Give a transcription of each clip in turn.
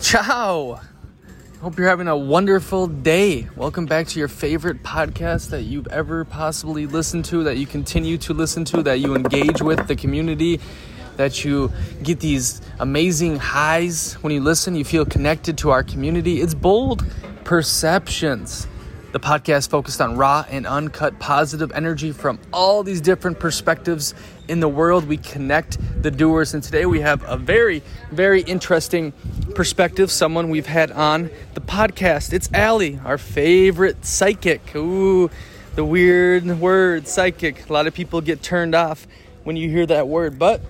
Ciao. Hope you're having a wonderful day. Welcome back to your favorite podcast that you've ever possibly listened to, that you continue to listen to, that you engage with the community, that you get these amazing highs when you listen. You feel connected to our community. It's bold perceptions. The podcast focused on raw and uncut positive energy from all these different perspectives in the world. We connect the doers, and today we have a very, very interesting perspective. Someone we've had on the podcast. It's Allie, our favorite psychic. Ooh, the weird word psychic. A lot of people get turned off when you hear that word, but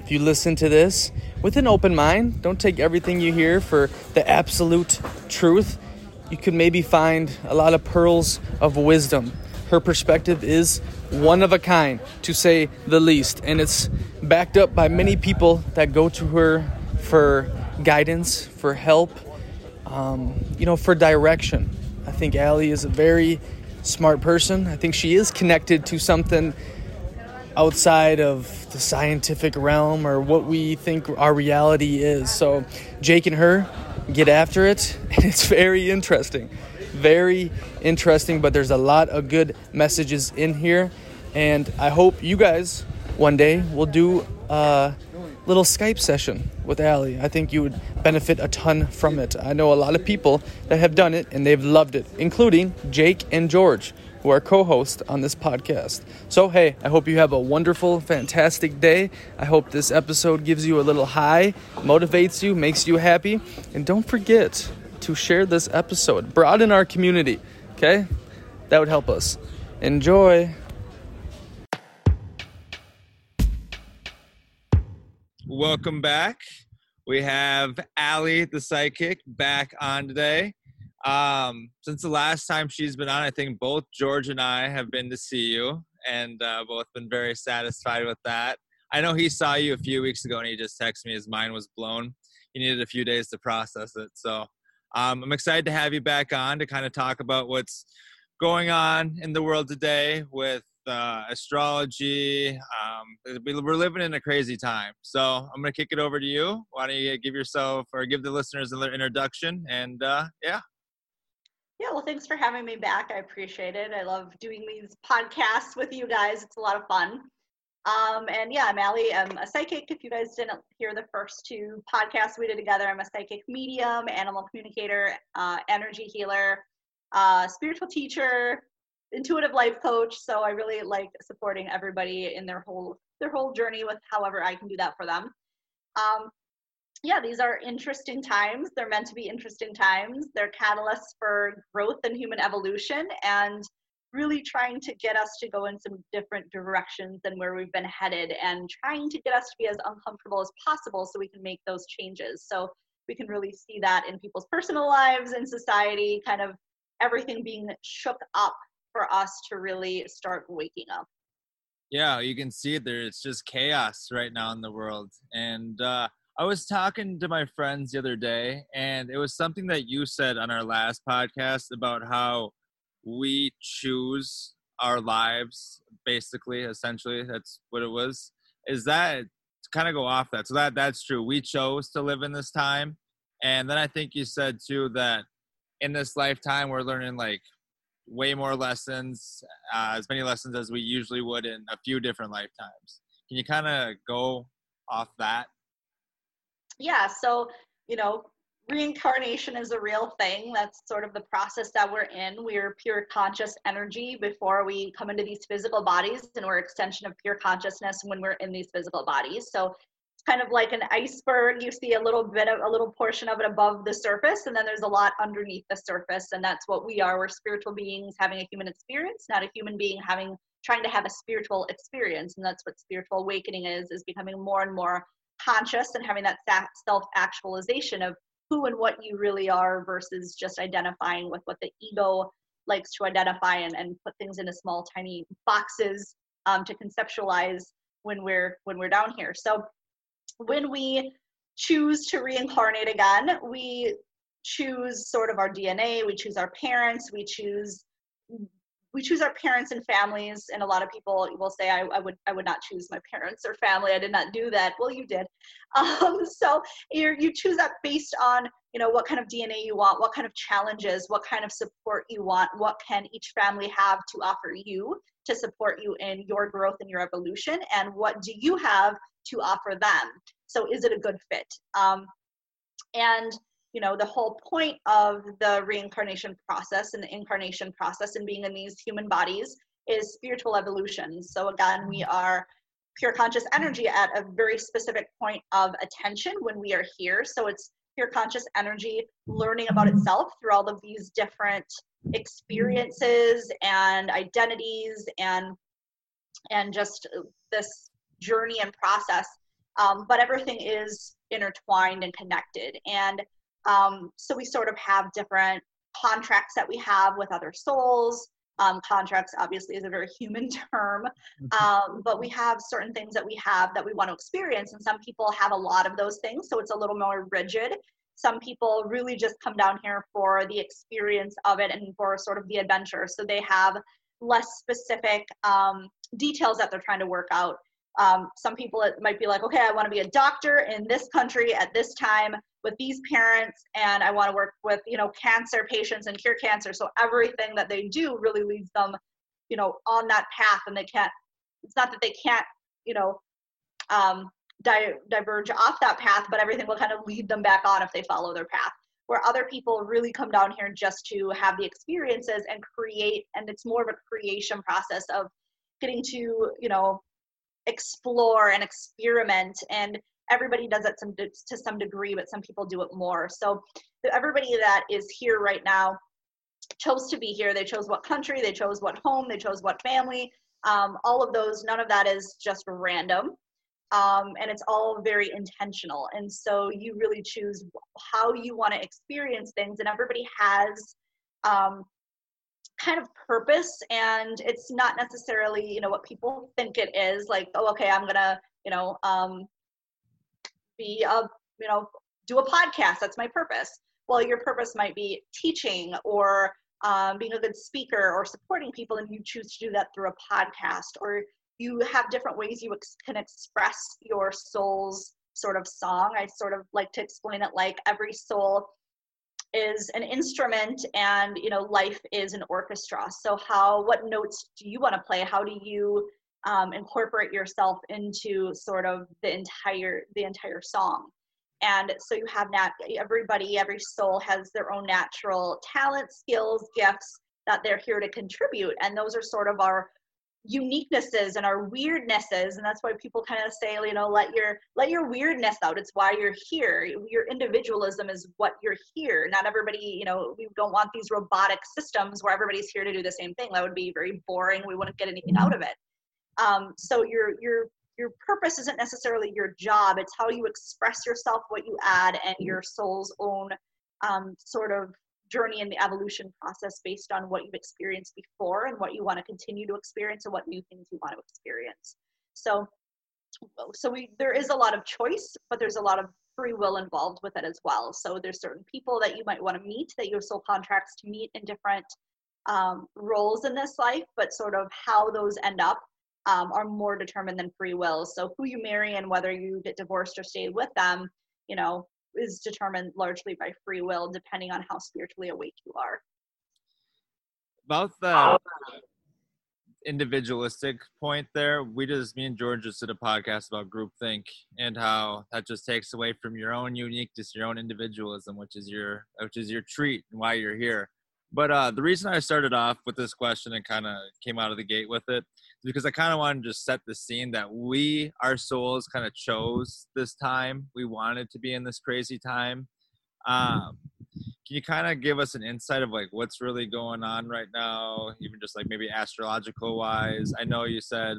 if you listen to this with an open mind, don't take everything you hear for the absolute truth you could maybe find a lot of pearls of wisdom. Her perspective is one of a kind, to say the least, and it's backed up by many people that go to her for guidance, for help, um, you know, for direction. I think Allie is a very smart person. I think she is connected to something outside of the scientific realm or what we think our reality is. So, Jake and her get after it, and it's very interesting. Very interesting, but there's a lot of good messages in here, and I hope you guys one day will do a little Skype session with Allie. I think you would benefit a ton from it. I know a lot of people that have done it and they've loved it, including Jake and George who are co hosts on this podcast. So, hey, I hope you have a wonderful, fantastic day. I hope this episode gives you a little high, motivates you, makes you happy. And don't forget to share this episode, broaden our community, okay? That would help us. Enjoy. Welcome back. We have Allie, the psychic, back on today. Um, since the last time she's been on, I think both George and I have been to see you, and uh, both been very satisfied with that. I know he saw you a few weeks ago, and he just texted me his mind was blown. He needed a few days to process it, so um, I'm excited to have you back on to kind of talk about what's going on in the world today with uh, astrology. Um, we're living in a crazy time. So I'm going to kick it over to you. Why don't you give yourself or give the listeners a little introduction? And uh, yeah. Yeah, well, thanks for having me back. I appreciate it. I love doing these podcasts with you guys. It's a lot of fun. Um, and yeah, I'm Allie. I'm a psychic. If you guys didn't hear the first two podcasts we did together, I'm a psychic medium, animal communicator, uh, energy healer, uh, spiritual teacher, intuitive life coach. So I really like supporting everybody in their whole their whole journey with however I can do that for them. Um, yeah, these are interesting times. They're meant to be interesting times. They're catalysts for growth and human evolution and really trying to get us to go in some different directions than where we've been headed and trying to get us to be as uncomfortable as possible so we can make those changes. So we can really see that in people's personal lives and society, kind of everything being shook up for us to really start waking up. Yeah, you can see there. It's just chaos right now in the world. And uh I was talking to my friends the other day, and it was something that you said on our last podcast about how we choose our lives, basically, essentially. That's what it was. Is that kind of go off that? So that that's true. We chose to live in this time, and then I think you said too that in this lifetime we're learning like way more lessons, uh, as many lessons as we usually would in a few different lifetimes. Can you kind of go off that? Yeah, so, you know, reincarnation is a real thing. That's sort of the process that we're in. We're pure conscious energy before we come into these physical bodies, and we're extension of pure consciousness when we're in these physical bodies. So it's kind of like an iceberg. You see a little bit of a little portion of it above the surface, and then there's a lot underneath the surface, and that's what we are. We're spiritual beings having a human experience, not a human being having trying to have a spiritual experience, and that's what spiritual awakening is: is becoming more and more conscious and having that self actualization of who and what you really are versus just identifying with what the ego likes to identify and, and put things into small tiny boxes um, to conceptualize when we're when we're down here. So when we choose to reincarnate again we choose sort of our dna we choose our parents we choose we choose our parents and families and a lot of people will say I, I, would i would not choose my parents or family. I did not do that. Well you did. Um, so you you choose that based on you know what kind of dna you want what kind of challenges what kind of support you want what can each family have to offer you to support you in your growth and your evolution and what do you have to offer them? So is it a good fit? Um, and you know the whole point of the reincarnation process and the incarnation process and being in these human bodies is spiritual evolution. So again we are pure conscious energy at a very specific point of attention when we are here. So it's pure conscious energy learning about itself through all of these different experiences and identities and and just this journey and process. Um, but everything is intertwined and connected. And um, so we sort of have different contracts that we have with other souls. Um, contracts obviously is a very human term, mm-hmm. um, but we have certain things that we have that we want to experience, and some people have a lot of those things, so it's a little more rigid. Some people really just come down here for the experience of it and for sort of the adventure, so they have less specific um, details that they're trying to work out. Um, some people it might be like, okay, I want to be a doctor in this country at this time with these parents and i want to work with you know cancer patients and cure cancer. So everything that they do really leads them you know on that path and they can't it's not that they can't you know um, di- diverge off that path but everything will kind of lead them back on if they follow their path. Where other people really come down here just to have the experiences and create and it's more of a creation process of getting to you know explore and experiment and everybody does it some to some degree, but some people do it more. So everybody that is here right now chose to be here. They chose what country, they chose what home, they chose what family. Um, all of those, none of that is just random. Um, and it's all very intentional. And so you really choose how you want to experience things, and everybody has um, kind of purpose. And it's not necessarily, you know, what people think it is. Like, oh, okay, I'm gonna, you know, um, be a you know do a podcast. That's my purpose. Well your purpose might be teaching or um, being a good speaker or supporting people and you choose to do that through a podcast or you have different ways you ex- can express your soul's sort of song. I sort of like to explain it like every soul is an instrument and you know life is an orchestra. So how what notes do you want to play? How do you um, incorporate yourself into sort of the entire the entire song. And so you have that everybody every soul has their own natural talent skills gifts that they're here to contribute. And those are sort of our uniquenesses and our weirdnesses. And that's why people kind of say you know let your let your weirdness out. It's why you're here. Your individualism is what you're here. Not everybody you know we don't want these robotic systems where everybody's here to do the same thing. That would be very boring. We wouldn't get anything out of it um, so your your your purpose isn't necessarily your job; it's how you express yourself, what you add, and your soul's own um, sort of journey in the evolution process based on what you've experienced before and what you want to continue to experience and what new things you want to experience. So, so we there is a lot of choice, but there's a lot of free will involved with it as well. So there's certain people that you might want to meet that your soul contracts to meet in different um, roles in this life, but sort of how those end up um, are more determined than free will. So who you marry and whether you get divorced or stay with them, you know, is determined largely by free will, depending on how spiritually awake you are. About the individualistic point there, we just me and George just did a podcast about groupthink and how that just takes away from your own uniqueness, your own individualism, which is your which is your treat and why you're here. But uh, the reason I started off with this question and kind of came out of the gate with it is because I kind of wanted to just set the scene that we, our souls, kind of chose this time. We wanted to be in this crazy time. Um, can you kind of give us an insight of like what's really going on right now, even just like maybe astrological wise? I know you said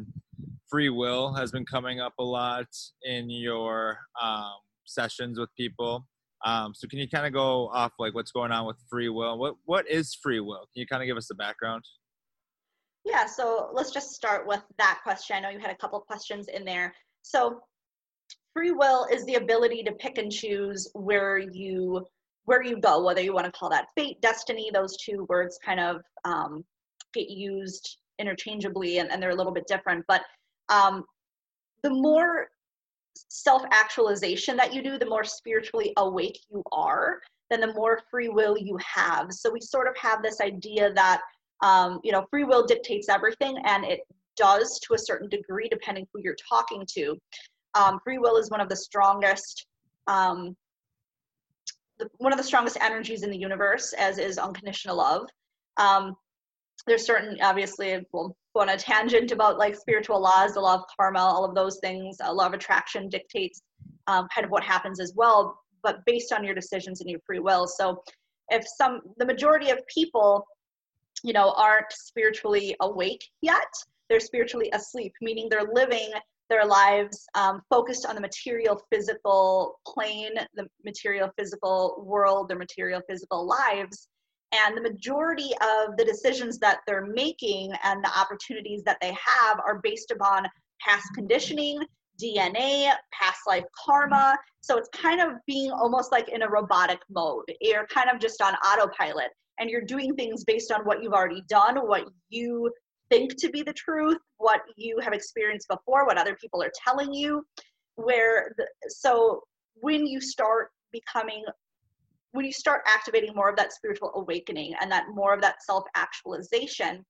free will has been coming up a lot in your um, sessions with people. Um, so can you kind of go off like what's going on with free will? What what is free will? Can you kind of give us the background? Yeah, so let's just start with that question. I know you had a couple questions in there. So free will is the ability to pick and choose where you where you go, whether you want to call that fate, destiny, those two words kind of um, get used interchangeably and, and they're a little bit different. But um, the more self actualization that you do, the more spiritually awake you are, then the more free will you have. So we sort of have this idea that, um, you know, free will dictates everything, and it does to a certain degree, depending who you're talking to. Um, free will is one of the strongest. Um, the, one of the strongest energies in the universe, as is unconditional love. Um, there's certain, obviously, we'll go on a tangent about like spiritual laws, the law of karma, all of those things. A law of attraction dictates um, kind of what happens as well, but based on your decisions and your free will. So, if some, the majority of people, you know, aren't spiritually awake yet, they're spiritually asleep, meaning they're living their lives um, focused on the material physical plane, the material physical world, their material physical lives. And the majority of the decisions that they're making and the opportunities that they have are based upon past conditioning, DNA, past life karma. So it's kind of being almost like in a robotic mode. You're kind of just on autopilot and you're doing things based on what you've already done, what you think to be the truth, what you have experienced before, what other people are telling you. Where the, so when you start becoming when you start activating more of that spiritual awakening and that more of that self actualization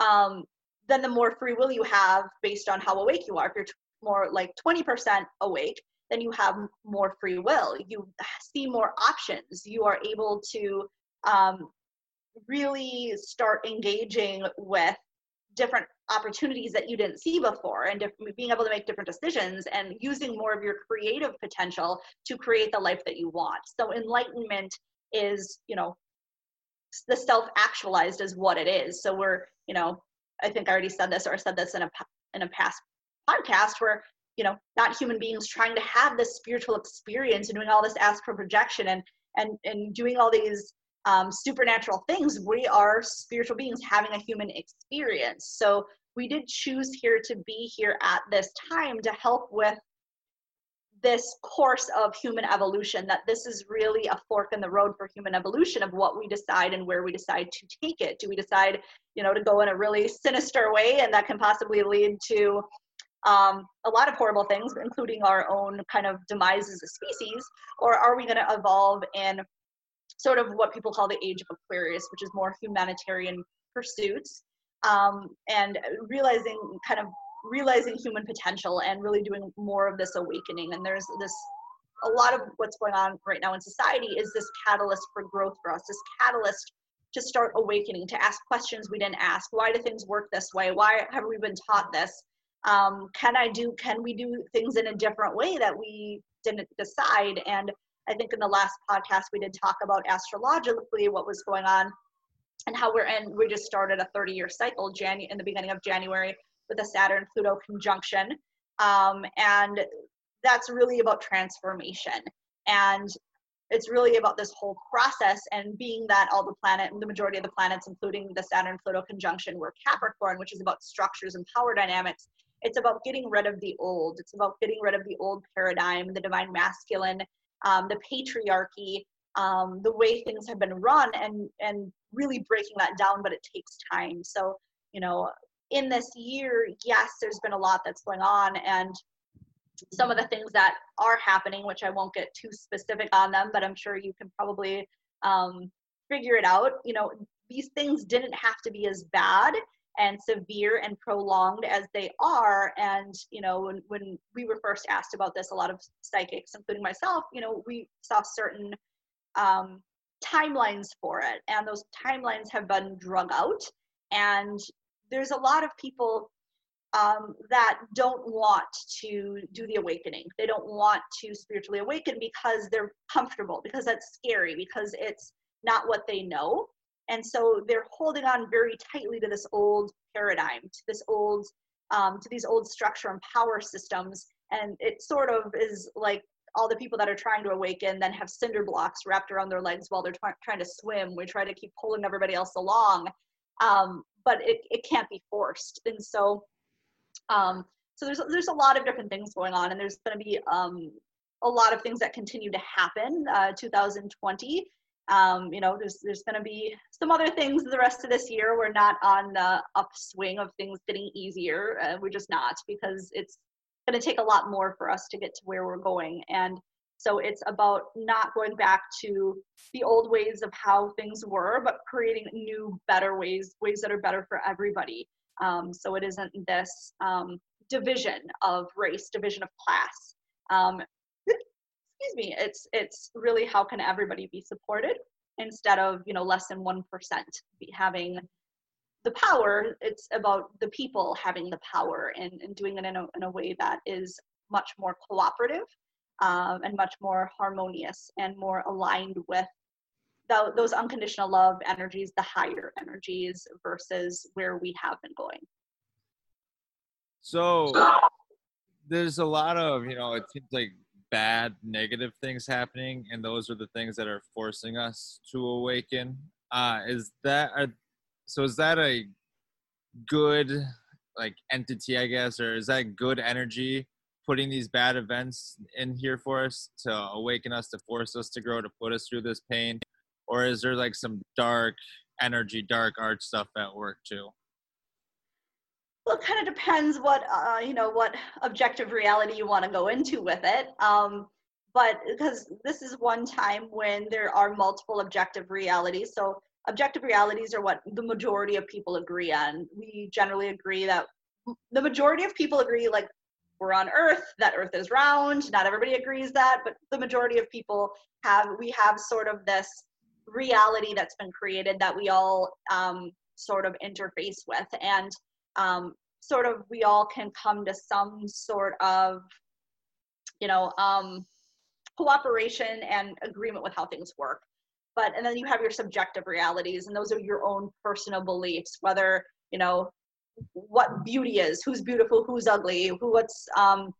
um, then the more free will you have based on how awake you are. If you're more like 20% awake then you have more free will. You see more options. You are able to um, really start engaging with different opportunities that you didn't see before and being able to make different decisions and using more of your creative potential to create the life that you want. So enlightenment is you know the self actualized is what it is. So we're you know i think i already said this or said this in a in a past podcast where you know not human beings trying to have this spiritual experience and doing all this astral projection and and and doing all these um, supernatural things. We are spiritual beings having a human experience. So we did choose here to be here at this time to help with this course of human evolution that this is really a fork in the road for human evolution of what we decide and where we decide to take it do we decide you know to go in a really sinister way and that can possibly lead to um, a lot of horrible things including our own kind of demise as a species or are we going to evolve in sort of what people call the age of Aquarius, which is more humanitarian pursuits, um, and realizing kind of realizing human potential and really doing more of this awakening. And there's this a lot of what's going on right now in society is this catalyst for growth for us, this catalyst to start awakening, to ask questions we didn't ask. Why do things work this way? Why have we been taught this? Um, can I do? Can we do things in a different way that we didn't decide? And I think in the last podcast we did talk about astrologically what was going on and how we're in. We just started a 30 year cycle Janu- in the beginning of January with a Saturn Pluto conjunction. Um, and that's really about transformation. And it's really about this whole process and being that all the planet the majority of the planets including the saturn pluto conjunction were capricorn which is about structures and power dynamics it's about getting rid of the old it's about getting rid of the old paradigm the divine masculine um, the patriarchy, um, the way things have been run, and and really breaking that down. But it takes time. So you know, in this year, yes, there's been a lot that's going on, and some of the things that are happening, which I won't get too specific on them, but I'm sure you can probably um, figure it out. You know, these things didn't have to be as bad and severe and prolonged as they are. And you know when, when we were first asked about this a lot of psychics including myself you know we saw certain um, timelines for it. And those timelines have been drug out. And there's a lot of people um, that don't want to do the awakening. They don't want to spiritually awaken because they're comfortable because that's scary because it's not what they know and so they're holding on very tightly to this old paradigm, to this old, um, to these old structure and power systems. And it sort of is like all the people that are trying to awaken then have cinder blocks wrapped around their legs while they're t- trying to swim. We try to keep pulling everybody else along, um, but it, it can't be forced. And so, um, so there's there's a lot of different things going on, and there's going to be um, a lot of things that continue to happen. Uh, 2020 Um, you know, there's there's going to be some other things the rest of this year. We're not on the upswing of things getting easier. Uh, we're just not because it's going to take a lot more for us to get to where we're going. And so it's about not going back to the old ways of how things were, but creating new, better ways, ways that are better for everybody. Um, so it isn't this um, division of race, division of class. Um, excuse me. It's it's really how can everybody be supported instead of you know less than one percent having the power. It's about the people having the power and, and doing it in a, in a way that is much more cooperative um, and much more harmonious and more aligned with the, those unconditional love energies, the higher energies versus where we have been going. So there's a lot of, you know, it seems like bad, negative things happening, and those are the things that are forcing us to awaken. Uh, is that a, so? Is that a good like entity, I guess, or is that good energy putting these bad events in here for us to awaken us, to force us to grow, to put us through this pain? Or is there like some dark energy, dark art stuff at work too? Well, it kind of depends what uh, you know, what objective reality you want to go into with it. Um, but because this is one time when there are multiple objective realities, so objective realities are what the majority of people agree on. We generally agree that the majority of people agree, like we're on earth that earth is round not everybody agrees that but the majority of people have we have sort of this reality that's been created that we all um, sort of interface with and um, sort of we all can come to some sort of you know um, cooperation and agreement with how things work but and then you have your subjective realities and those are your own personal beliefs whether you know what beauty is, who's beautiful, who's ugly, who what's um,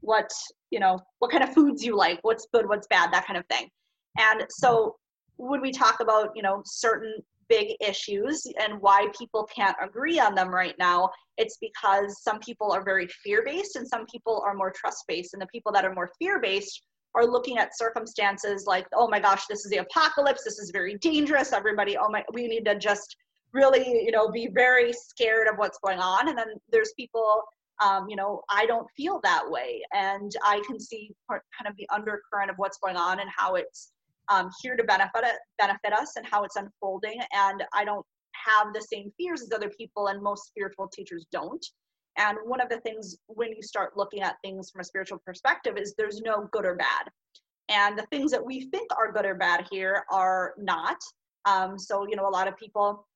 what you know, what kind of foods you like, what's good, what's bad, that kind of thing. And so when we talk about you know certain big issues and why people can't agree on them right now, it's because some people are very fear based and some people are more trust based. And the people that are more fear based are looking at circumstances like, oh my gosh, this is the apocalypse, this is very dangerous, everybody, oh my, we need to just really, you know, be very scared of what's going on. And then there's people, um, you know, I don't feel that way. And I can see part, kind of the undercurrent of what's going on and how it's um, here to benefit, benefit us and how it's unfolding. And I don't have the same fears as other people, and most spiritual teachers don't. And one of the things when you start looking at things from a spiritual perspective is there's no good or bad. And the things that we think are good or bad here are not. Um, so, you know, a lot of people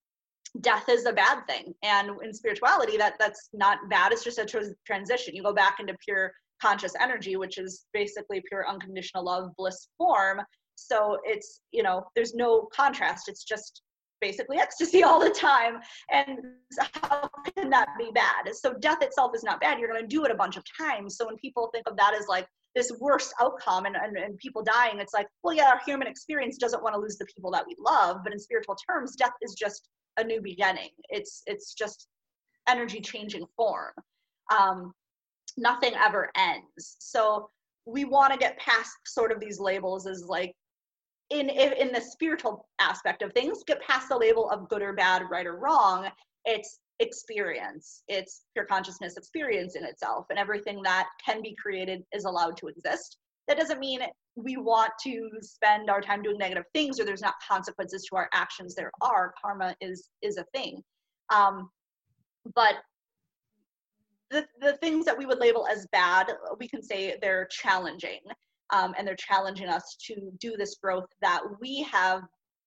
death is a bad thing and in spirituality that that's not bad it's just a tr- transition you go back into pure conscious energy which is basically pure unconditional love bliss form so it's you know there's no contrast it's just basically ecstasy all the time and how can that be bad so death itself is not bad you're going to do it a bunch of times so when people think of that as like this worst outcome and, and, and people dying it's like well yeah our human experience doesn't want to lose the people that we love but in spiritual terms death is just a new beginning. It's it's just energy changing form. Um, nothing ever ends. So we want to get past sort of these labels as like in in the spiritual aspect of things, get past the label of good or bad, right or wrong. It's experience. It's pure consciousness experience in itself, and everything that can be created is allowed to exist. That doesn't mean we want to spend our time doing negative things or there's not consequences to our actions. There are. Karma is is a thing. Um, but the, the things that we would label as bad we can say they're challenging um, and they're challenging us to do this growth that we have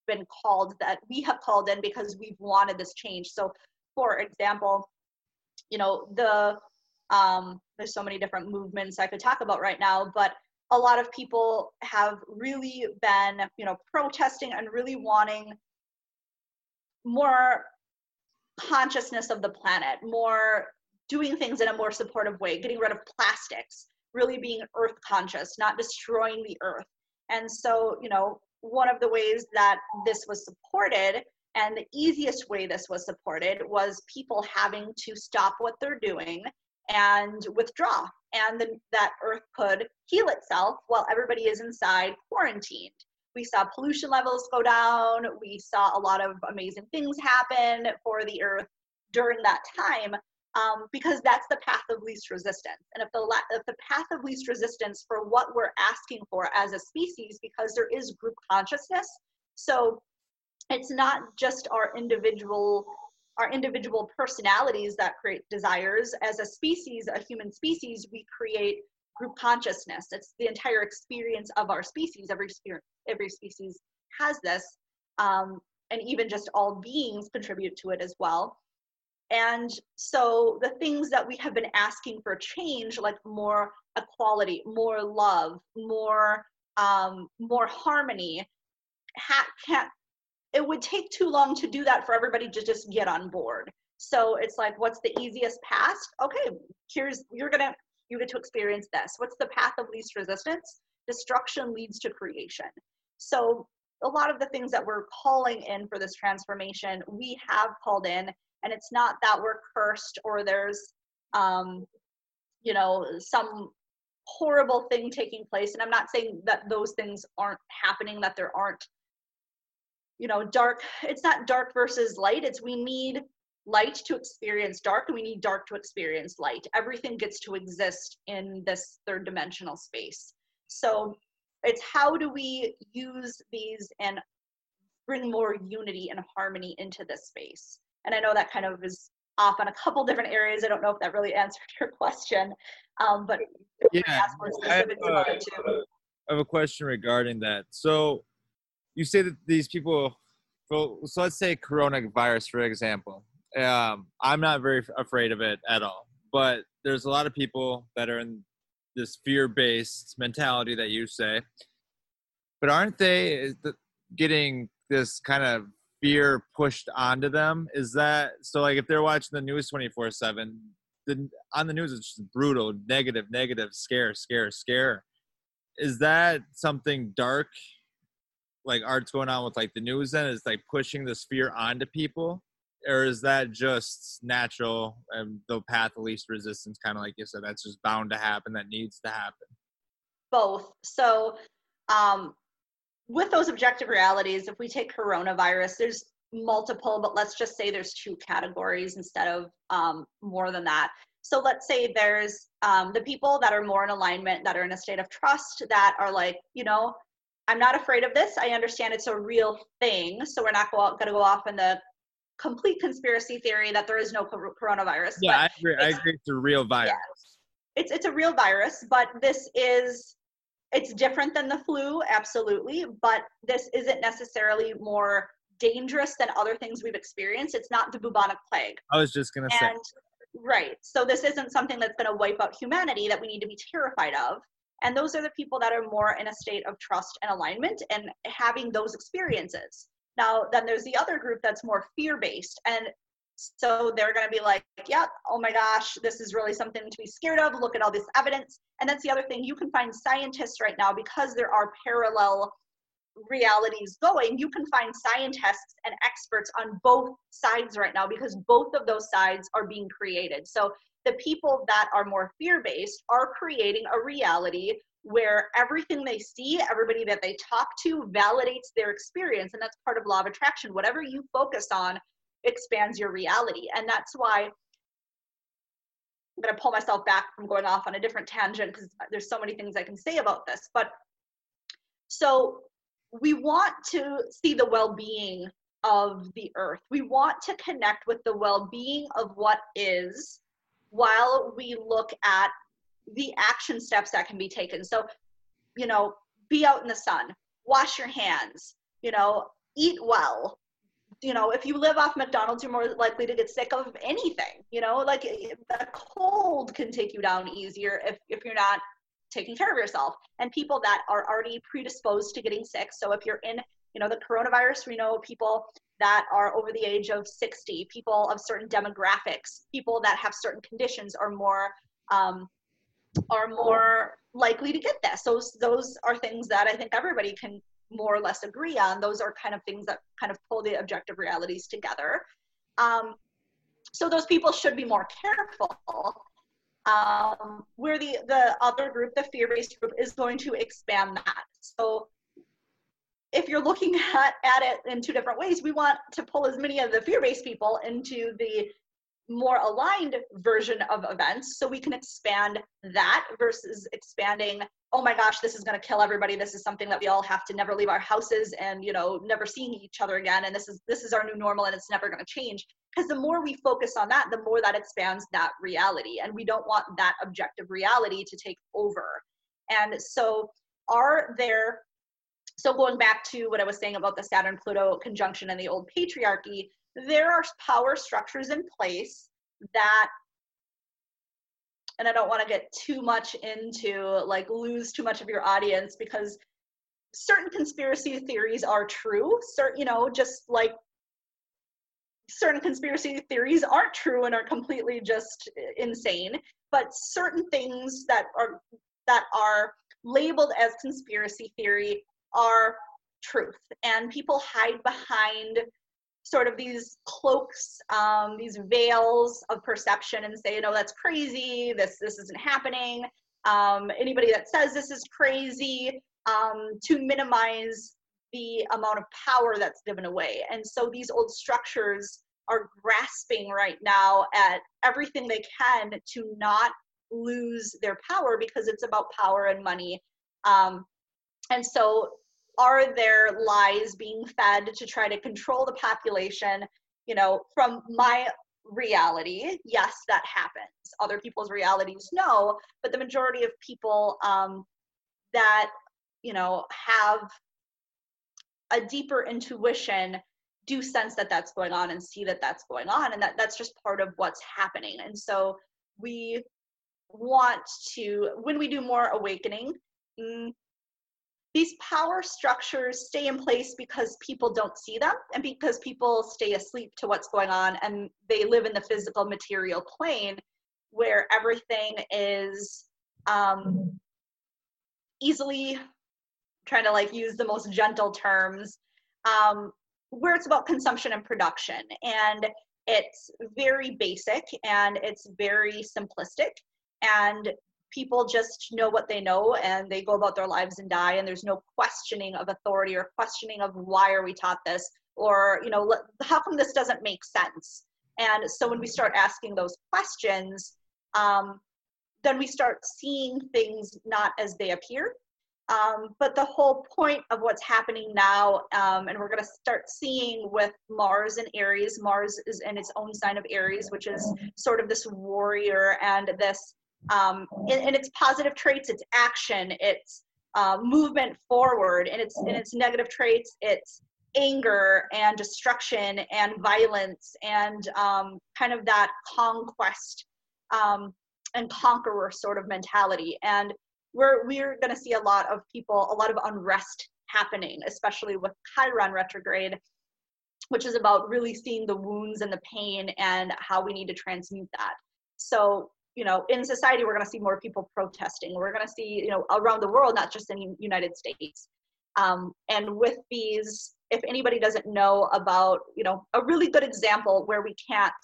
been called that we have called in because we've wanted this change. So for example you know the um, there's so many different movements i could talk about right now but a lot of people have really been, you know, protesting and really wanting more consciousness of the planet, more doing things in a more supportive way, getting rid of plastics, really being earth conscious, not destroying the earth. And so, you know, one of the ways that this was supported and the easiest way this was supported was people having to stop what they're doing and withdraw and then that earth could heal itself while everybody is inside quarantined we saw pollution levels go down. We saw a lot of amazing things happen for the earth during that time um, because that's the path of least resistance. And if the, la- if the path of least resistance for what we're asking for as a species, because there is group consciousness, so it's not just our individual our individual personalities that create desires. As a species a human species we create group consciousness. It's the entire experience of our species. Every every species has this um, and even just all beings contribute to it as well and so the things that we have been asking for change like more equality more love more um, more harmony ha- can't it would take too long to do that for everybody to just get on board. So it's like what's the easiest path? Okay here's you're gonna you get to experience this. What's the path of least resistance? Destruction leads to creation. So a lot of the things that we're calling in for this transformation we have called in and it's not that we're cursed or there's um you know some horrible thing taking place. And i'm not saying that those things aren't happening that there aren't you know dark it's not dark versus light. It's we need light to experience dark and we need dark to experience light. Everything gets to exist in this third dimensional space. So it's how do we use these and bring more unity and harmony into this space and i know that kind of is off on a couple different areas. I don't know if that really answered your question um, but yeah. I have, a, I have a question regarding that. So you say that these people well, so let's say coronavirus for example. Um, i'm not very afraid of it at all but there's a lot of people that are in this fear-based mentality that you say. But aren't they getting this kind of fear pushed onto them is that so like if they're watching the news 24 7 then on the news it's just brutal negative negative scare scare scare. Is that something dark like art's going on with like the news then? Is like pushing this fear onto people? Or is that just natural and the path of least resistance kind of like you said that's just bound to happen that needs to happen? Both. So um with those objective realities if we take coronavirus there's multiple but let's just say there's two categories instead of um, more than that so let's say there's um, the people that are more in alignment that are in a state of trust that are like you know I'm not afraid of this. I understand it's a real thing. So we're not going to go off in the complete conspiracy theory that there is no coronavirus. Yeah, I agree. I agree. It's a real virus. Yeah, it's it's a real virus, but this is it's different than the flu, absolutely. But this isn't necessarily more dangerous than other things we've experienced. It's not the bubonic plague. I was just gonna say. Right. So this isn't something that's going to wipe out humanity that we need to be terrified of. And those are the people that are more in a state of trust and alignment and having those experiences. Now, then there's the other group that's more fear based. And so they're going to be like, yeah, oh my gosh, this is really something to be scared of. Look at all this evidence. And that's the other thing. You can find scientists right now because there are parallel realities going. You can find scientists and experts on both sides right now because both of those sides are being created. So the people that are more fear based are creating a reality where everything they see, everybody that they talk to validates their experience. And that's part of law of attraction. Whatever you focus on expands your reality. And that's why I'm going to pull myself back from going off on a different tangent because there's so many things I can say about this. But so we want to see the well being of the earth. We want to connect with the well being of what is while we look at the action steps that can be taken. So, you know, be out in the sun, wash your hands, you know, eat well. You know, if you live off McDonald's, you're more likely to get sick of anything. You know, like the cold can take you down easier if, if you're not taking care of yourself. And people that are already predisposed to getting sick. So if you're in, you know, the coronavirus, we know people that are over the age of 60, people of certain demographics, people that have certain conditions are more um, are more likely to get this. Those those are things that I think everybody can more or less agree on. Those are kind of things that kind of pull the objective realities together. Um, so those people should be more careful. Um, where the the other group, the fear-based group, is going to expand that. So if you're looking at, at it in two different ways, we want to pull as many of the fear based people into the more aligned version of events so we can expand that versus expanding oh my gosh this is going to kill everybody. This is something that we all have to never leave our houses and you know never seeing each other again. And this is this is our new normal and it's never going to change. Because the more we focus on that the more that expands that reality. And we don't want that objective reality to take over. And so are there so going back to what i was saying about the saturn pluto conjunction and the old patriarchy there are power structures in place that and I don't want to get too much into like lose too much of your audience because certain conspiracy theories are true. Certain, you know, just like certain conspiracy theories aren't true and are completely just uh, insane. But certain things that are that are labeled as conspiracy theory are truth, and people hide behind sort of these cloaks, um, these veils of perception and say, no, that's crazy. This this isn't happening. Um, anybody that says this is crazy um, to minimize the amount of power that's given away. And so these old structures are grasping right now at everything they can to not lose their power because it's about power and money. Um, and so are there lies being fed to try to control the population you know from my reality? Yes that happens. Other people's realities no but the majority of people um, that you know have a deeper intuition do sense that that's going on and see that that's going on and that that's just part of what's happening. And so we want to when we do more awakening mm, these power structures stay in place because people don't see them and because people stay asleep to what's going on and they live in the physical material plane where everything is um, easily trying to like use the most gentle terms um, where it's about consumption and production. And it's very basic and it's very simplistic and people just know what they know and they go about their lives and die and there's no questioning of authority or questioning of why are we taught this or you know how come this doesn't make sense? And so when we start asking those questions um, then we start seeing things not as they appear. Um, but the whole point of what's happening now um, and we're going to start seeing with mars and aries mars is in its own sign of aries which is sort of this warrior and this um, in, in, its positive traits it's action it's uh, movement forward and its and its negative traits it's anger and destruction and violence and um, kind of that conquest um, and conqueror sort of mentality. And we're we're going to see a lot of people a lot of unrest happening especially with chiron retrograde which is about really seeing the wounds and the pain and how we need to transmute that. So you know in society we're going to see more people protesting. We're going to see you know around the world not just in the united states. Um, and with these if anybody doesn't know about you know a really good example where we can't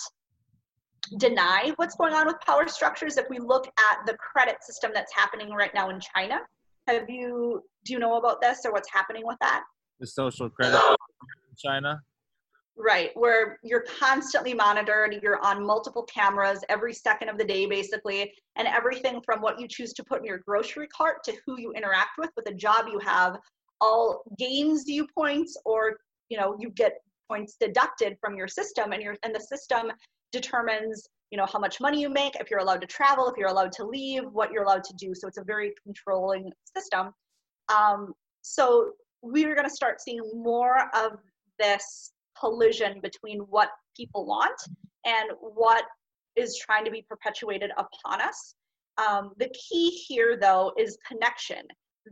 deny what's going on with power structures if we look at the credit system that's happening right now in china have you do you know about this or what's happening with that? The social credit in china Right, where you're constantly monitored, you're on multiple cameras every second of the day, basically, and everything from what you choose to put in your grocery cart to who you interact with, with a job you have, all gains you points, or you know, you get points deducted from your system, and your and the system determines you know how much money you make, if you're allowed to travel, if you're allowed to leave, what you're allowed to do. So it's a very controlling system. Um, so we're going to start seeing more of this collision between what people want and what is trying to be perpetuated upon us. Um, the key here, though, is connection.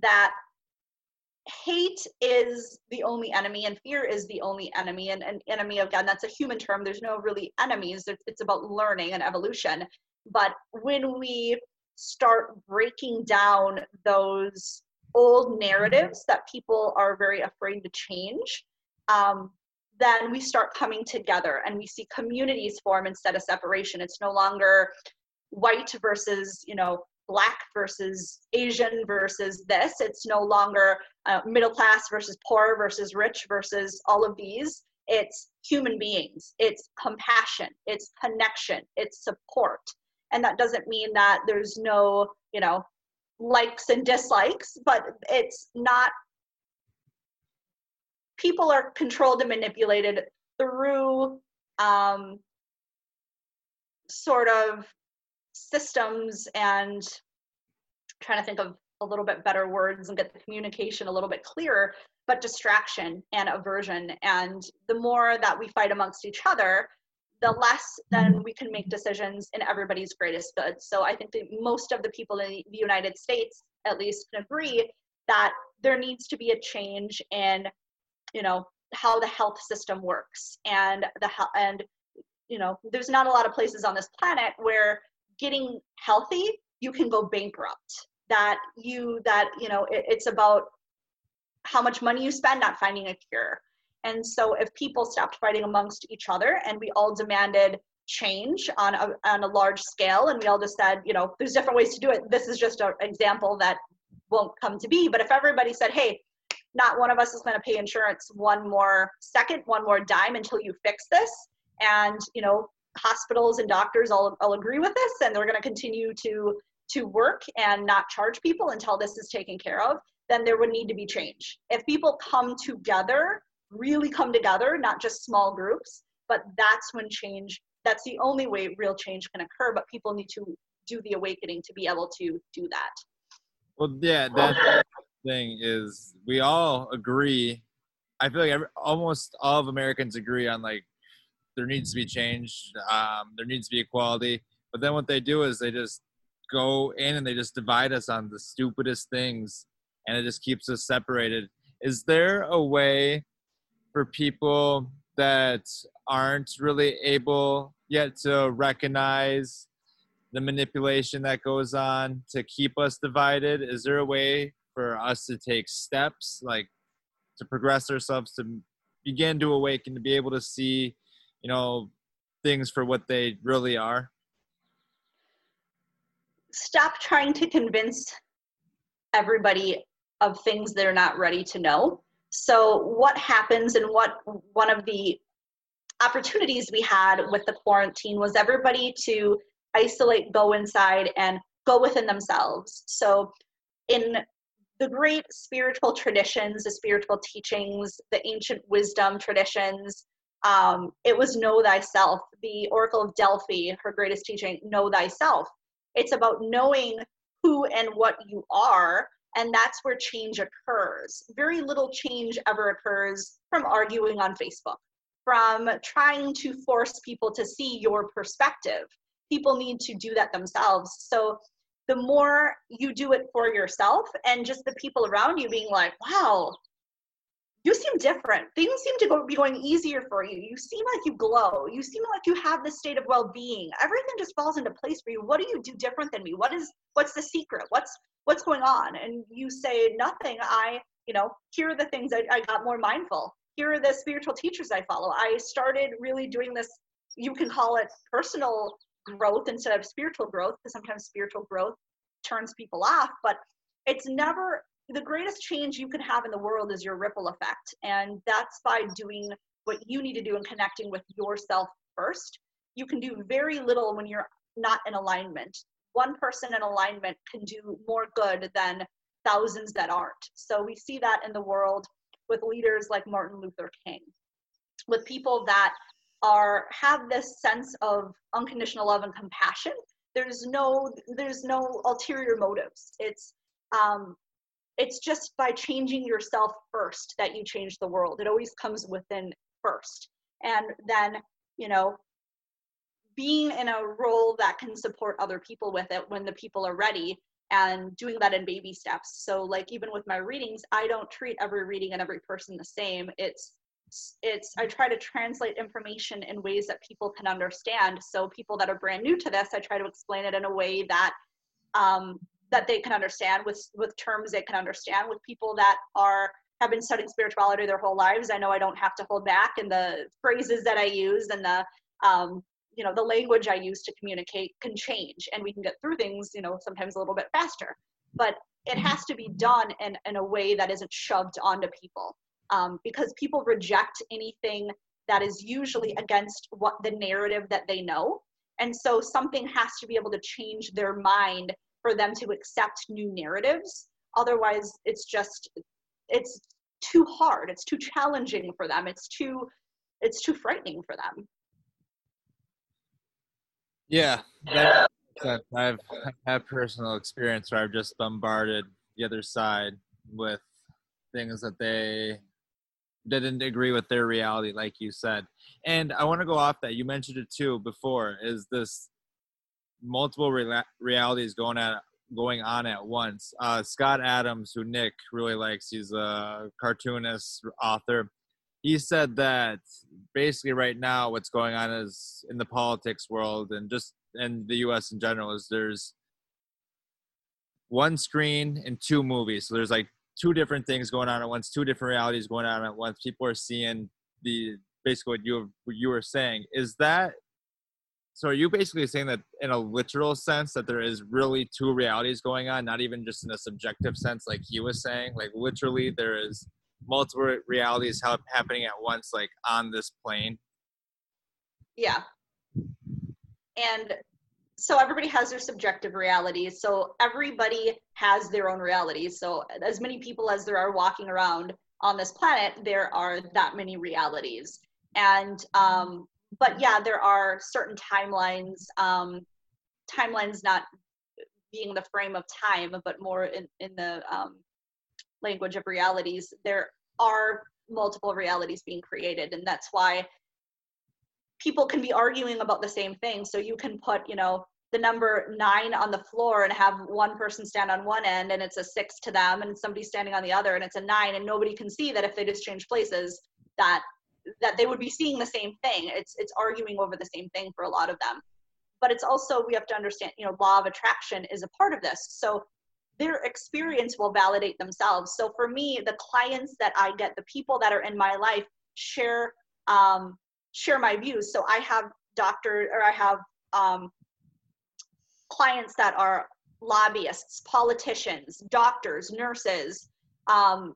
That hate is the only enemy and fear is the only enemy and an enemy of god that's a human term there's no really enemies it's, about learning and evolution but when we start breaking down those old narratives that people are very afraid to change um, then we start coming together and we see communities form instead of separation. It's no longer white versus, you know, black versus Asian versus this. It's no longer uh, middle class versus poor versus rich versus all of these. It's human beings, it's compassion, it's connection, it's support. And that doesn't mean that there's no, you know, likes and dislikes, but it's not, people are controlled and manipulated through um, sort of systems and trying to think of a little bit better words and get the communication a little bit clearer but distraction and aversion. And the more that we fight amongst each other the less then we can make decisions in everybody's greatest good. So i think that most of the people in the united states at least can agree that there needs to be a change in you know how the health system works. And the and you know there's not a lot of places on this planet where getting healthy you can go bankrupt. That you that you know it, it's about how much money you spend not finding a cure. And so if people stopped fighting amongst each other and we all demanded change on a, on a large scale and we all just said you know there's different ways to do it. This is just an example that won't come to be. But if everybody said hey not one of us is going to pay insurance one more second one more dime until you fix this. And you know hospitals and doctors all, all agree with this and they're going to continue to to work and not charge people until this is taken care of then there would need to be change. If people come together really come together not just small groups but that's when change that's the only way real change can occur but people need to do the awakening to be able to do that. Well yeah that thing is we all agree i feel like every, almost all of americans agree on like there needs to be change. Um, there needs to be equality. But then what they do is they just go in and they just divide us on the stupidest things, and it just keeps us separated. Is there a way for people that aren't really able yet to recognize the manipulation that goes on to keep us divided? Is there a way for us to take steps, like to progress ourselves, to begin to awaken, to be able to see you know things for what they really are? Stop trying to convince everybody of things they're not ready to know. So what happens and what one of the opportunities we had with the quarantine was everybody to isolate go inside and go within themselves. So in the great spiritual traditions the spiritual teachings the ancient wisdom traditions um, it was know thyself. The oracle of delphi her greatest teaching know thyself. It's about knowing who and what you are and that's where change occurs. Very little change ever occurs from arguing on facebook from trying to force people to see your perspective. People need to do that themselves. So the more you do it for yourself and just the people around you being like wow you seem different. Things seem to go, be going easier for you. You seem like you glow. You seem like you have this state of well-being. Everything just falls into place for you. What do you do different than me? What is what's the secret? What's what's going on? And you say nothing. I, you know, here are the things I, I got more mindful. Here are the spiritual teachers I follow. I started really doing this. You can call it personal growth instead of spiritual growth, because sometimes spiritual growth turns people off. But it's never the greatest change you can have in the world is your ripple effect. And that's by doing what you need to do and connecting with yourself first. You can do very little when you're not in alignment. One person in alignment can do more good than thousands that aren't. So we see that in the world with leaders like Martin Luther King, with people that are have this sense of unconditional love and compassion. There's no there's no ulterior motives. It's um, it's just by changing yourself first that you change the world it always comes within first and then you know being in a role that can support other people with it when the people are ready and doing that in baby steps so like even with my readings i don't treat every reading and every person the same it's it's i try to translate information in ways that people can understand. So people that are brand new to this i try to explain it in a way that um, that they can understand with with terms they can understand with people that are have been studying spirituality their whole lives. I know i don't have to hold back in the phrases that i use and the um, you know the language i use to communicate can change and we can get through things you know sometimes a little bit faster. But it has to be done in, in a way that isn't shoved onto people um, because people reject anything that is usually against what the narrative that they know. And so something has to be able to change their mind for them to accept new narratives. Otherwise it's just it's too hard. It's too challenging for them. It's too it's too frightening for them. Yeah that, i've had personal experience where i've just bombarded the other side with things that they didn't agree with their reality like you said and i want to go off that you mentioned it too before is this multiple re- realities going at going on at once. Uh, Scott Adams, who Nick really likes, he's a cartoonist, author. He said that basically right now what's going on is in the politics world and just in the U.S. in general is there's one screen and two movies. So there's like two different things going on at once, two different realities going on at once. People are seeing the basically what you what you were saying. Is that so are you basically saying that in a literal sense that there is really two realities going on not even just in a subjective sense like he was saying like literally there is multiple realities happening at once like on this plane yeah and so everybody has their subjective realities so everybody has their own realities so as many people as there are walking around on this planet there are that many realities and um, but yeah, there are certain timelines. Um, timelines not being the frame of time, but more in in the um, language of realities. There are multiple realities being created, and that's why people can be arguing about the same thing. So you can put, you know, the number nine on the floor and have one person stand on one end and it's a six to them and somebody standing on the other and it's a nine and nobody can see that if they just change places that that they would be seeing the same thing. It's it's arguing over the same thing for a lot of them. But it's also we have to understand, you know, law of attraction is a part of this. So their experience will validate themselves. So for me, the clients that I get, the people that are in my life share um, share my views. So I have doctor or I have um, clients that are lobbyists, politicians, doctors, nurses, um,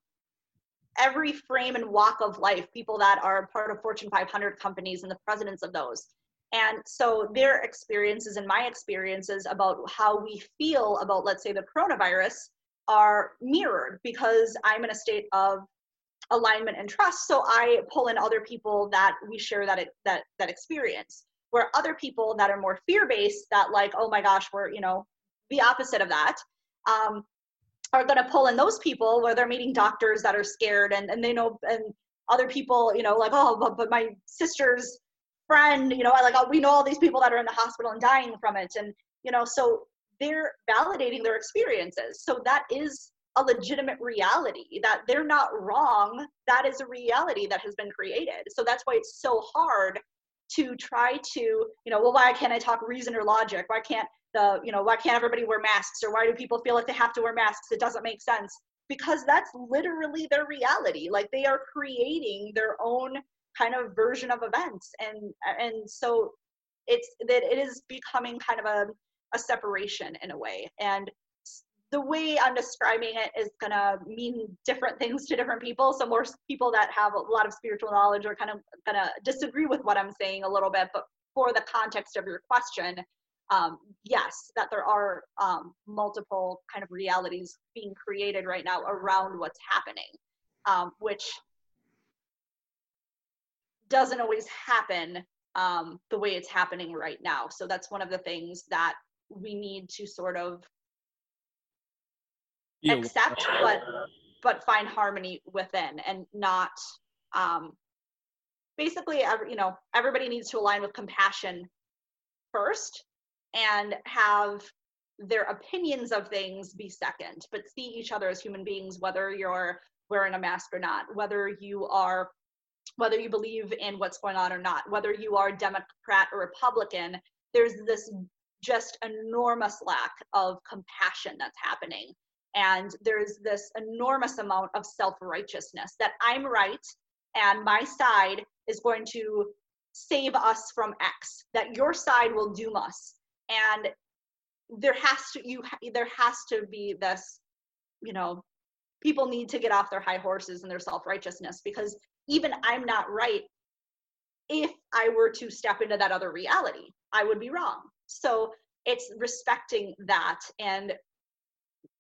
every frame and walk of life, people that are part of Fortune 500 companies and the presidents of those. And so their experiences and my experiences about how we feel about, let's say, the coronavirus are mirrored because I'm in a state of alignment and trust. So I pull in other people that we share that that that experience. Where other people that are more fear-based, that like, oh my gosh, we're you know the opposite of that. Um, are going to pull in those people where they're meeting doctors that are scared and, and they know and other people you know like oh but, but my sister's friend you know like oh, we know all these people that are in the hospital and dying from it. And you know so they're validating their experiences. So that is a legitimate reality that they're not wrong. That is a reality that has been created. So that's why it's so hard to try to you know well why can't i talk reason or logic? Why can't the you know why can't everybody wear masks? Or why do people feel like they have to wear masks? It doesn't make sense. Because that's literally their reality. Like they are creating their own kind of version of events. And and so it's that it is becoming kind of a, a separation in a way. And the way i'm describing it is going to mean different things to different people so more people that have a lot of spiritual knowledge are kind of going to disagree with what i'm saying a little bit but for the context of your question um, yes, that there are um, multiple kind of realities being created right now around what's happening, um, which doesn't always happen um, the way it's happening right now. So that's one of the things that we need to sort of accept, but but find harmony within, and not um, basically, every, you know, everybody needs to align with compassion first and have their opinions of things be second, but see each other as human beings, whether you're wearing a mask or not, whether you are whether you believe in what's going on or not, whether you are Democrat or Republican, there's this just enormous lack of compassion that's happening. And there's this enormous amount of self righteousness that I'm right and my side is going to save us from X, that your side will doom us. And there has to you there has to be this, you know, people need to get off their high horses and their self-righteousness because even I'm not right if I were to step into that other reality. I would be wrong. So it's respecting that and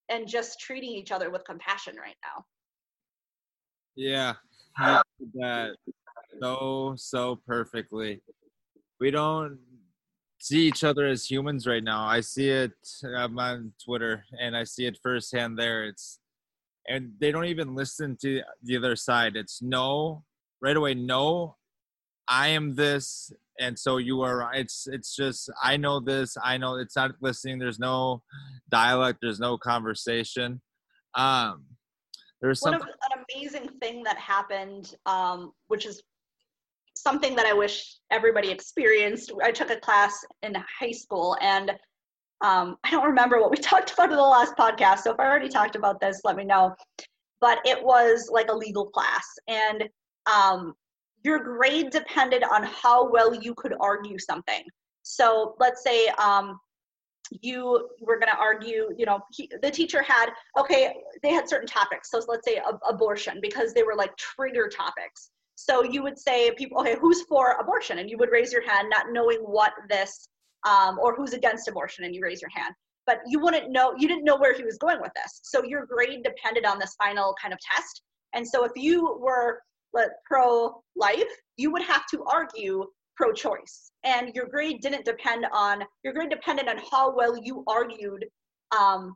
and just treating each other with compassion right now. Yeah, that so so perfectly. We don't see each other as humans right now. I see it I'm on Twitter and I see it firsthand there. It's and they don't even listen to the other side. It's no, right away, no, I am this, and so you are. It's it's just I know this. I know it's not listening. There's no dialect. There's no conversation. Um, there's of, an amazing thing that happened, um, which is something that I wish everybody experienced. I took a class in high school, and um, I don't remember what we talked about in the last podcast. So if I already talked about this, let me know. But it was like a legal class, and um, your grade depended on how well you could argue something. So let's say um, you were going to argue, you know, he, the teacher had, okay, they had certain topics. So let's say ab- abortion, because they were like trigger topics. So you would say, people, okay, who's for abortion? And you would raise your hand, not knowing what this, um, or who's against abortion, and you raise your hand. But you wouldn't know, you didn't know where he was going with this. So your grade depended on this final kind of test. And so if you were pro life, you would have to argue pro choice. And your grade didn't depend on, your grade depended on how well you argued um,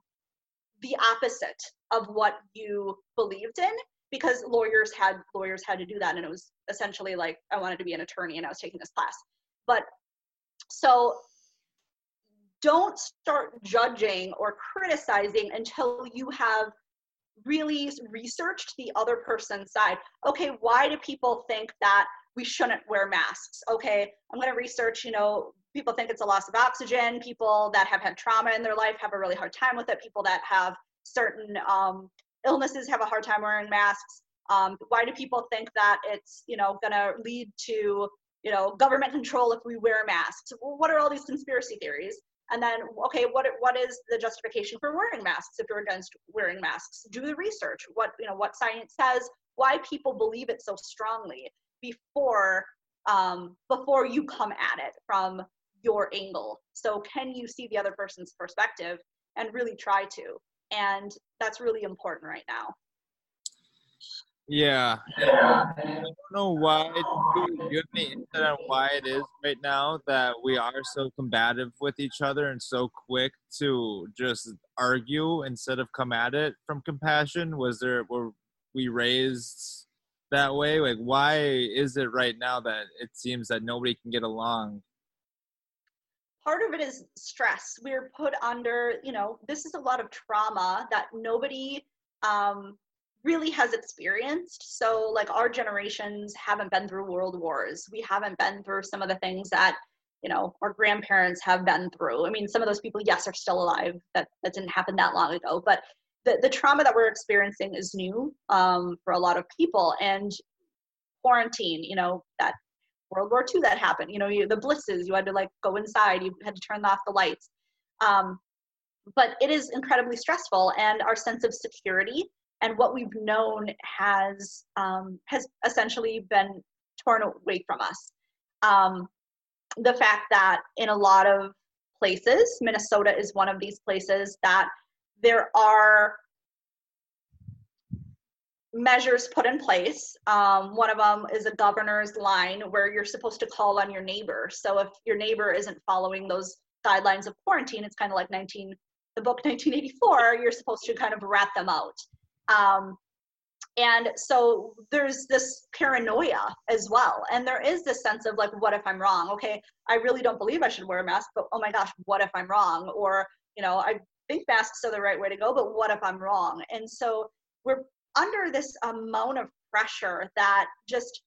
the opposite of what you believed in because lawyers had lawyers had to do that and it was essentially like i wanted to be an attorney and i was taking this class but so don't start judging or criticizing until you have really researched the other person's side. Okay, why do people think that we shouldn't wear masks? Okay, I'm going to research, you know, people think it's a loss of oxygen. People that have had trauma in their life have a really hard time with it. People that have certain um, illnesses have a hard time wearing masks. Um, why do people think that it's, you know, going to lead to, you know, government control if we wear masks? What are all these conspiracy theories? And then okay what what is the justification for wearing masks? If you're against wearing masks do the research. What you know what science says why people believe it so strongly before um, before you come at it from your angle. So can you see the other person's perspective and really try to? And that's really important right now Yeah. I don't know why. Do you have any insight on why it is right now that we are so combative with each other and so quick to just argue instead of come at it from compassion? Was there were we raised that way? Like, why is it right now that it seems that nobody can get along? part of it is stress we're put under you know this is a lot of trauma that nobody um, really has experienced. So, like, our generations haven't been through world wars. We haven't been through some of the things that, you know, our grandparents have been through. I mean, some of those people, yes, are still alive. That, that didn't happen that long ago. But the, the trauma that we're experiencing is new um, for a lot of people. And quarantine, you know, that World War II that happened, you know, you, the blisses, you had to like go inside, you had to turn off the lights. Um, but it is incredibly stressful, and our sense of security and what we've known has um, has essentially been torn away from us. Um, the fact that in a lot of places, Minnesota is one of these places that there are measures put in place. Um, one of them is a governor's line where you're supposed to call on your neighbor. So if your neighbor isn't following those guidelines of quarantine, it's kind of like 19 the book 1984. You're supposed to kind of rat them out. Um, and so there's this paranoia as well. And there is this sense of like, what if I'm wrong? Okay, I really don't believe I should wear a mask, but oh my gosh, what if I'm wrong? Or, you know, I think masks are the right way to go, but what if I'm wrong? And so we're under this amount of pressure that just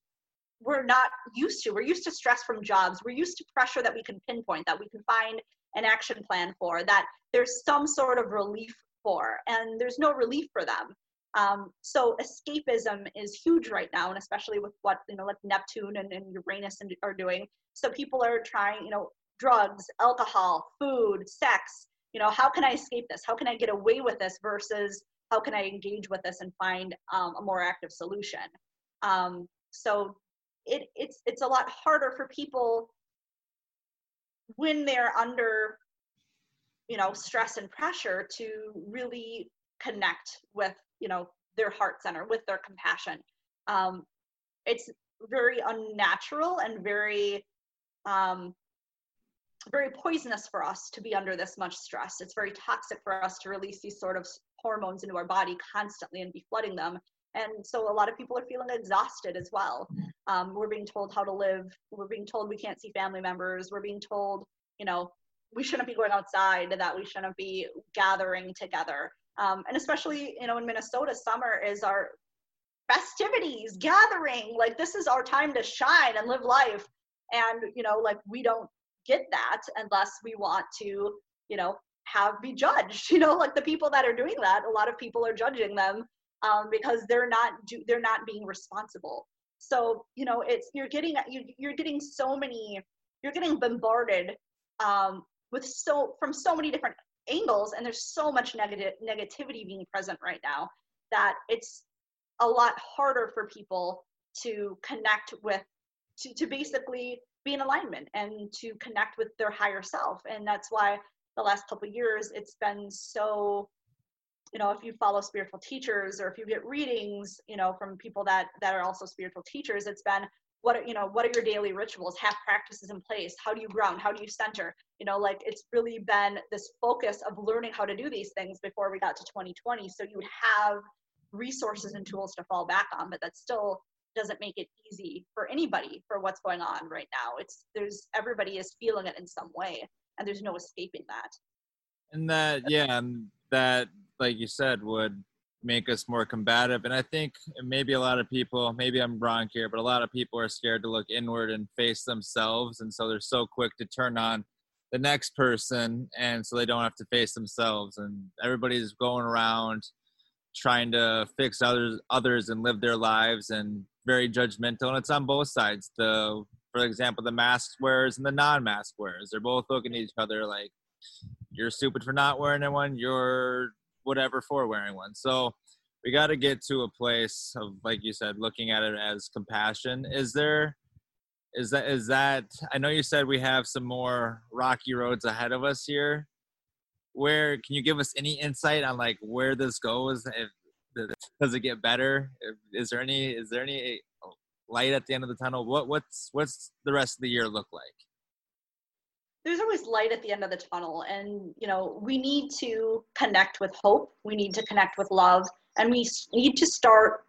we're not used to. We're used to stress from jobs. We're used to pressure that we can pinpoint, that we can find an action plan for, that there's some sort of relief for, and there's no relief for them Um, so escapism is huge right now, and especially with what you know, like Neptune and, and Uranus are doing. So people are trying, you know, drugs, alcohol, food, sex. You know, how can I escape this? How can I get away with this? Versus how can I engage with this and find um, a more active solution? Um, so it, it's it's a lot harder for people when they're under you know stress and pressure to really connect with you know their heart center with their compassion. Um, it's very unnatural and very um, very poisonous for us to be under this much stress. It's very toxic for us to release these sort of hormones into our body constantly and be flooding them. And so a lot of people are feeling exhausted as well. Um, we're being told how to live. We're being told we can't see family members. We're being told you know we shouldn't be going outside that we shouldn't be gathering together um, and especially you know in minnesota summer is our festivities gathering. Like this is our time to shine and live life. And you know like we don't get that unless we want to you know have be judged you know like the people that are doing that a lot of people are judging them um, because they're not do, they're not being responsible. So you know it's you're getting you, you're getting so many you're getting bombarded um, with so from so many different angles and there's so much negative negativity being present right now that it's a lot harder for people to connect with to, to basically be in alignment and to connect with their higher self. And that's why the last couple years it's been so you know if you follow spiritual teachers or if you get readings you know from people that that are also spiritual teachers it's been what are, you know what are your daily rituals? Have practices in place. How do you ground? How do you center? You know like it's really been this focus of learning how to do these things before we got to 2020 so you would have resources and tools to fall back on but that still doesn't make it easy for anybody for what's going on right now. It's there's everybody is feeling it in some way and there's no escaping that. And that yeah and that like you said would make us more combative. And I think maybe a lot of people, maybe I'm wrong here, but a lot of people are scared to look inward and face themselves. And so they're so quick to turn on the next person. And so they don't have to face themselves. And everybody's going around trying to fix others others and live their lives and very judgmental and it's on both sides the for example the mask wearers and the non-mask wearers they're both looking at each other like you're stupid for not wearing one you're whatever for wearing one. So we got to get to a place of, like you said, looking at it as compassion. Is there, is that, is that, I know you said we have some more rocky roads ahead of us here. Where can you give us any insight on like where this goes? If, does it get better? Is there any, is there any oh, light at the end of the tunnel? What, what's, what's the rest of the year look like? There's always light at the end of the tunnel and you know we need to connect with hope. We need to connect with love and we need to start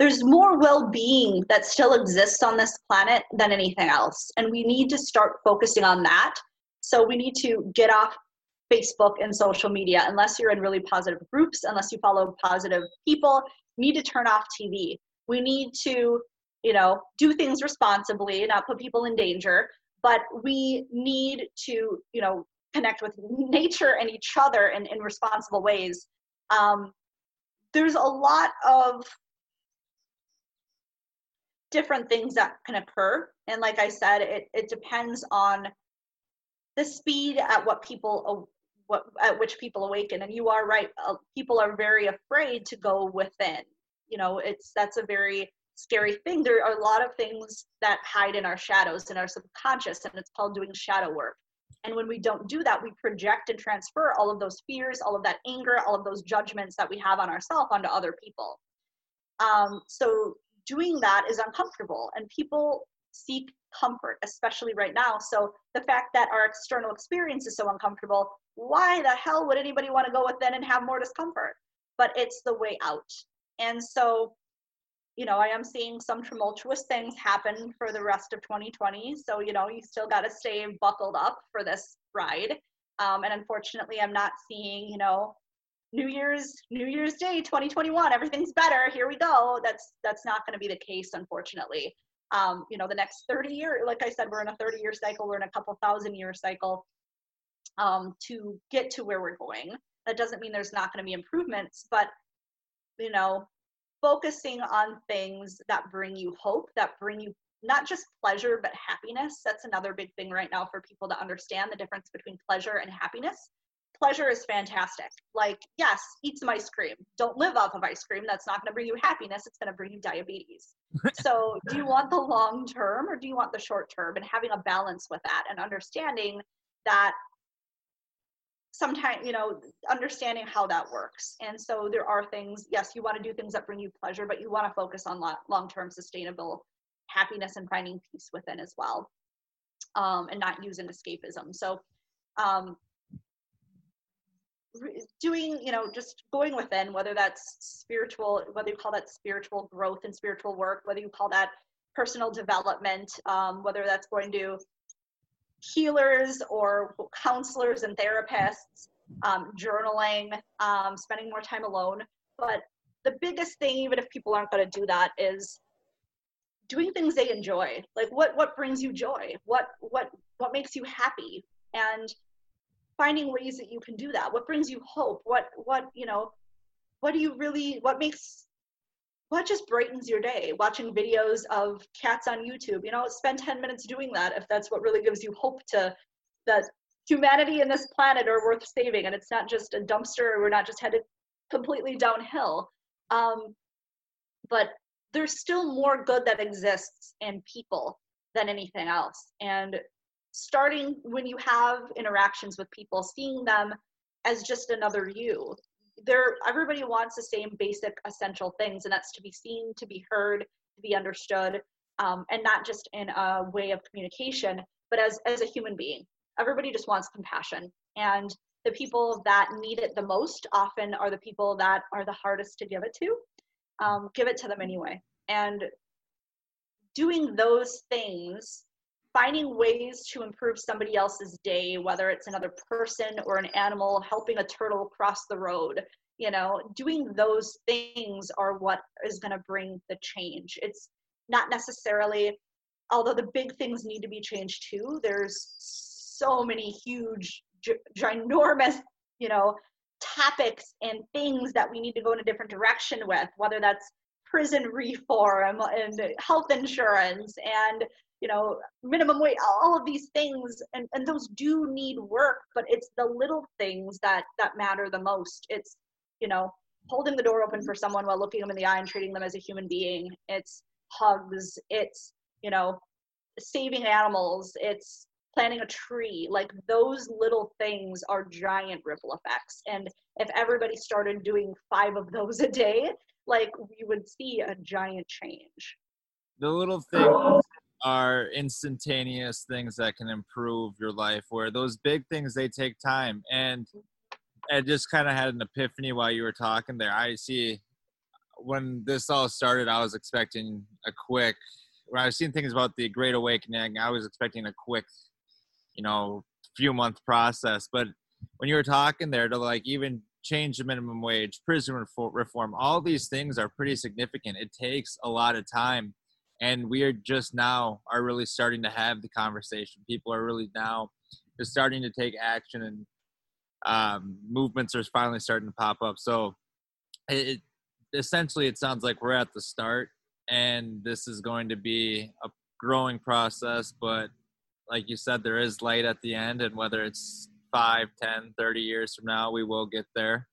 there's more well-being that still exists on this planet than anything else and we need to start focusing on that. So we need to get off facebook and social media. Unless you're in really positive groups unless you follow positive people need to turn off tv we need to you know do things responsibly not put people in danger but we need to you know connect with nature and each other in, in responsible ways. Um, there's a lot of different things that can occur. And like i said it, it depends on the speed at what people what at which people awaken. And you are right uh, people are very afraid to go within. You know it's that's a very scary thing. There are a lot of things that hide in our shadows in our subconscious, and it's called doing shadow work. And when we don't do that, we project and transfer all of those fears, all of that anger, all of those judgments that we have on ourselves onto other people. Um, so doing that is uncomfortable, and people seek comfort, especially right now. So the fact that our external experience is so uncomfortable, why the hell would anybody want to go within and have more discomfort? But it's the way out. And so you know, I am seeing some tumultuous things happen for the rest of 2020. So, you know, you still got to stay buckled up for this ride. Um, and unfortunately, I'm not seeing, you know, New Year's New Year's Day 2021, everything's better. Here we go. That's that's not going to be the case, unfortunately. Um, you know, the next 30 year, like I said, we're in a 30 year cycle. We're in a couple thousand year cycle um, to get to where we're going. That doesn't mean there's not going to be improvements, but you know, focusing on things that bring you hope, that bring you not just pleasure, but happiness. That's another big thing right now for people to understand the difference between pleasure and happiness. Pleasure is fantastic. Like, yes, eat some ice cream. Don't live off of ice cream. That's not going to bring you happiness. It's going to bring you diabetes. so, do you want the long term or do you want the short term? And having a balance with that and understanding that sometimes you know understanding how that works. And so there are things yes you want to do things that bring you pleasure but you want to focus on long-term sustainable happiness and finding peace within as well um, and not use an escapism. So um, doing you know just going within whether that's spiritual whether you call that spiritual growth and spiritual work whether you call that personal development um, whether that's going to healers or counselors and therapists, um, journaling, um, spending more time alone. But the biggest thing, even if people aren't going to do that, is doing things they enjoy. Like what what brings you joy? What what what makes you happy? And finding ways that you can do that. What brings you hope? What what you know? What do you really? What makes what just brightens your day watching videos of cats on youtube you know spend 10 minutes doing that if that's what really gives you hope to that humanity and this planet are worth saving and it's not just a dumpster we're not just headed completely downhill. Um, but there's still more good that exists in people than anything else. And starting when you have interactions with people seeing them as just another you they're everybody wants the same basic essential things and that's to be seen to be heard to be understood um, and not just in a way of communication but as as a human being. Everybody just wants compassion and the people that need it the most often are the people that are the hardest to give it to um, give it to them anyway. And doing those things finding ways to improve somebody else's day, whether it's another person or an animal, helping a turtle cross the road, you know, doing those things are what is going to bring the change. It's not necessarily, although the big things need to be changed too, there's so many huge, gi- ginormous, you know, topics and things that we need to go in a different direction with, whether that's prison reform and health insurance and you know minimum wage all of these things and, and those do need work but it's the little things that that matter the most. It's you know holding the door open for someone while looking them in the eye and treating them as a human being. It's hugs. It's you know saving animals. It's planting a tree. Like those little things are giant ripple effects. And if everybody started doing five of those a day like we would see a giant change. The little things are instantaneous things that can improve your life where those big things they take time. And i just kind of had an epiphany while you were talking there. I see when this all started i was expecting a quick when i was seeing things about the great awakening i was expecting a quick you know few month process. But when you were talking there to like even change the minimum wage prison reform all these things are pretty significant. It takes a lot of time and we are just now are really starting to have the conversation. People are really now just starting to take action and um, movements are finally starting to pop up. So it, it essentially it sounds like we're at the start and this is going to be a growing process but like you said there is light at the end and whether it's 5 10 30 years from now we will get there.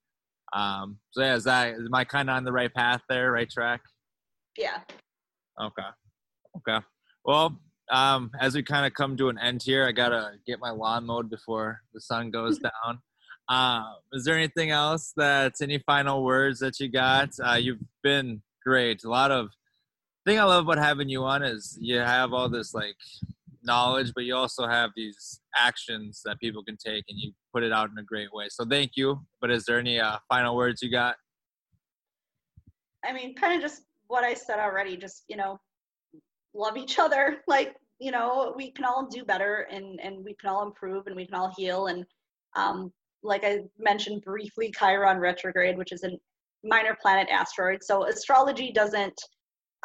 Um, so yeah is that is my kind of on the right path there right track? Yeah Okay. Okay. Well, um, as we kind of come to an end here, I gotta get my lawn mowed before the sun goes down. Uh, is there anything else that's any final words that you got? Uh, you've been great. A lot of thing I love about having you on is you have all this like knowledge, but you also have these actions that people can take, and you put it out in a great way. So thank you. But is there any uh, final words you got? I mean, kind of just what I said already, just, you know, love each other. Like, you know, we can all do better and, and we can all improve and we can all heal. And um, like I mentioned briefly, Chiron retrograde, which is a minor planet asteroid. So astrology doesn't,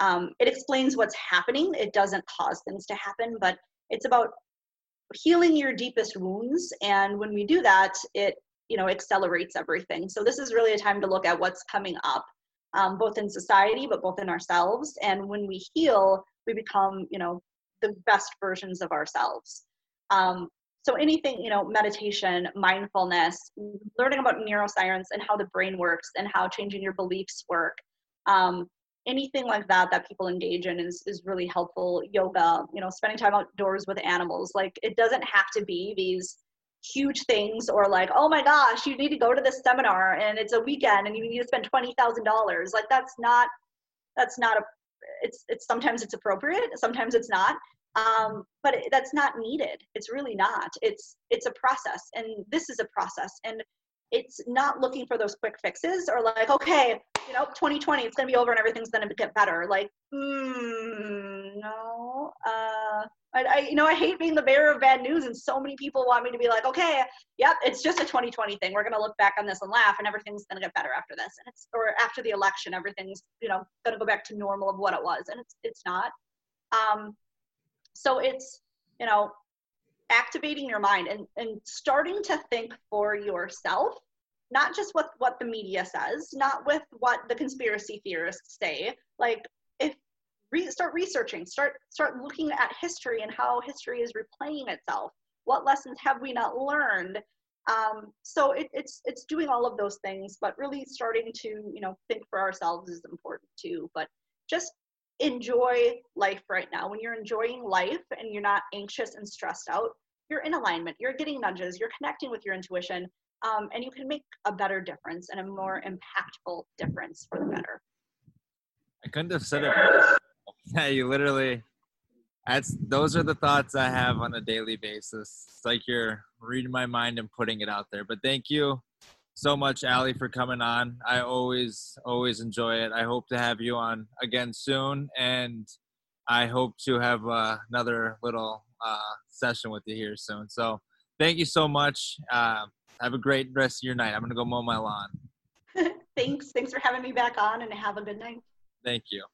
um, it explains what's happening. It doesn't cause things to happen, but it's about healing your deepest wounds. And when we do that, it, you know, accelerates everything. So this is really a time to look at what's coming up um, both in society, but both in ourselves. And when we heal, we become, you know, the best versions of ourselves. Um, so anything, you know, meditation, mindfulness, learning about neuroscience and how the brain works and how changing your beliefs work. Um, anything like that that people engage in is, is really helpful yoga you know spending time outdoors with animals like it doesn't have to be these huge things or like oh my gosh you need to go to this seminar and it's a weekend and you need to spend $20000 like that's not that's not a it's it's sometimes it's appropriate sometimes it's not. Um, but it, that's not needed. It's really not. It's it's a process and this is a process and it's not looking for those quick fixes or like okay you know 2020 it's going to be over and everything's going to get better. Like mm, no uh I, I, you know i hate being the bearer of bad news and so many people want me to be like okay yep it's just a 2020 thing. We're to look back on this and laugh and everything's to get better after this. And it's or after the election everything's you know to go back to normal of what it was and it's it's not. Um so it's you know activating your mind and, and starting to think for yourself not just what what the media says not with what the conspiracy theorists say. Like re- start researching start start looking at history and how history is replaying itself what lessons have we not learned um, so it, it's it's doing all of those things but really starting to you know think for ourselves is important too but just enjoy life right now. When you're enjoying life and you're not anxious and stressed out, you're in alignment, you're getting nudges, you're connecting with your intuition, um, and you can make a better difference and a more impactful difference for the better. I couldn't have said it. Yeah, you literally. That's those are the thoughts I have on a daily basis. It's like you're reading my mind and putting it out there. But thank you so much, Allie, for coming on. I always, always enjoy it. I hope to have you on again soon, and I hope to have uh, another little uh, session with you here soon. So, thank you so much. Uh, have a great rest of your night. I'm gonna go mow my lawn. Thanks. Thanks for having me back on, and have a good night. Thank you.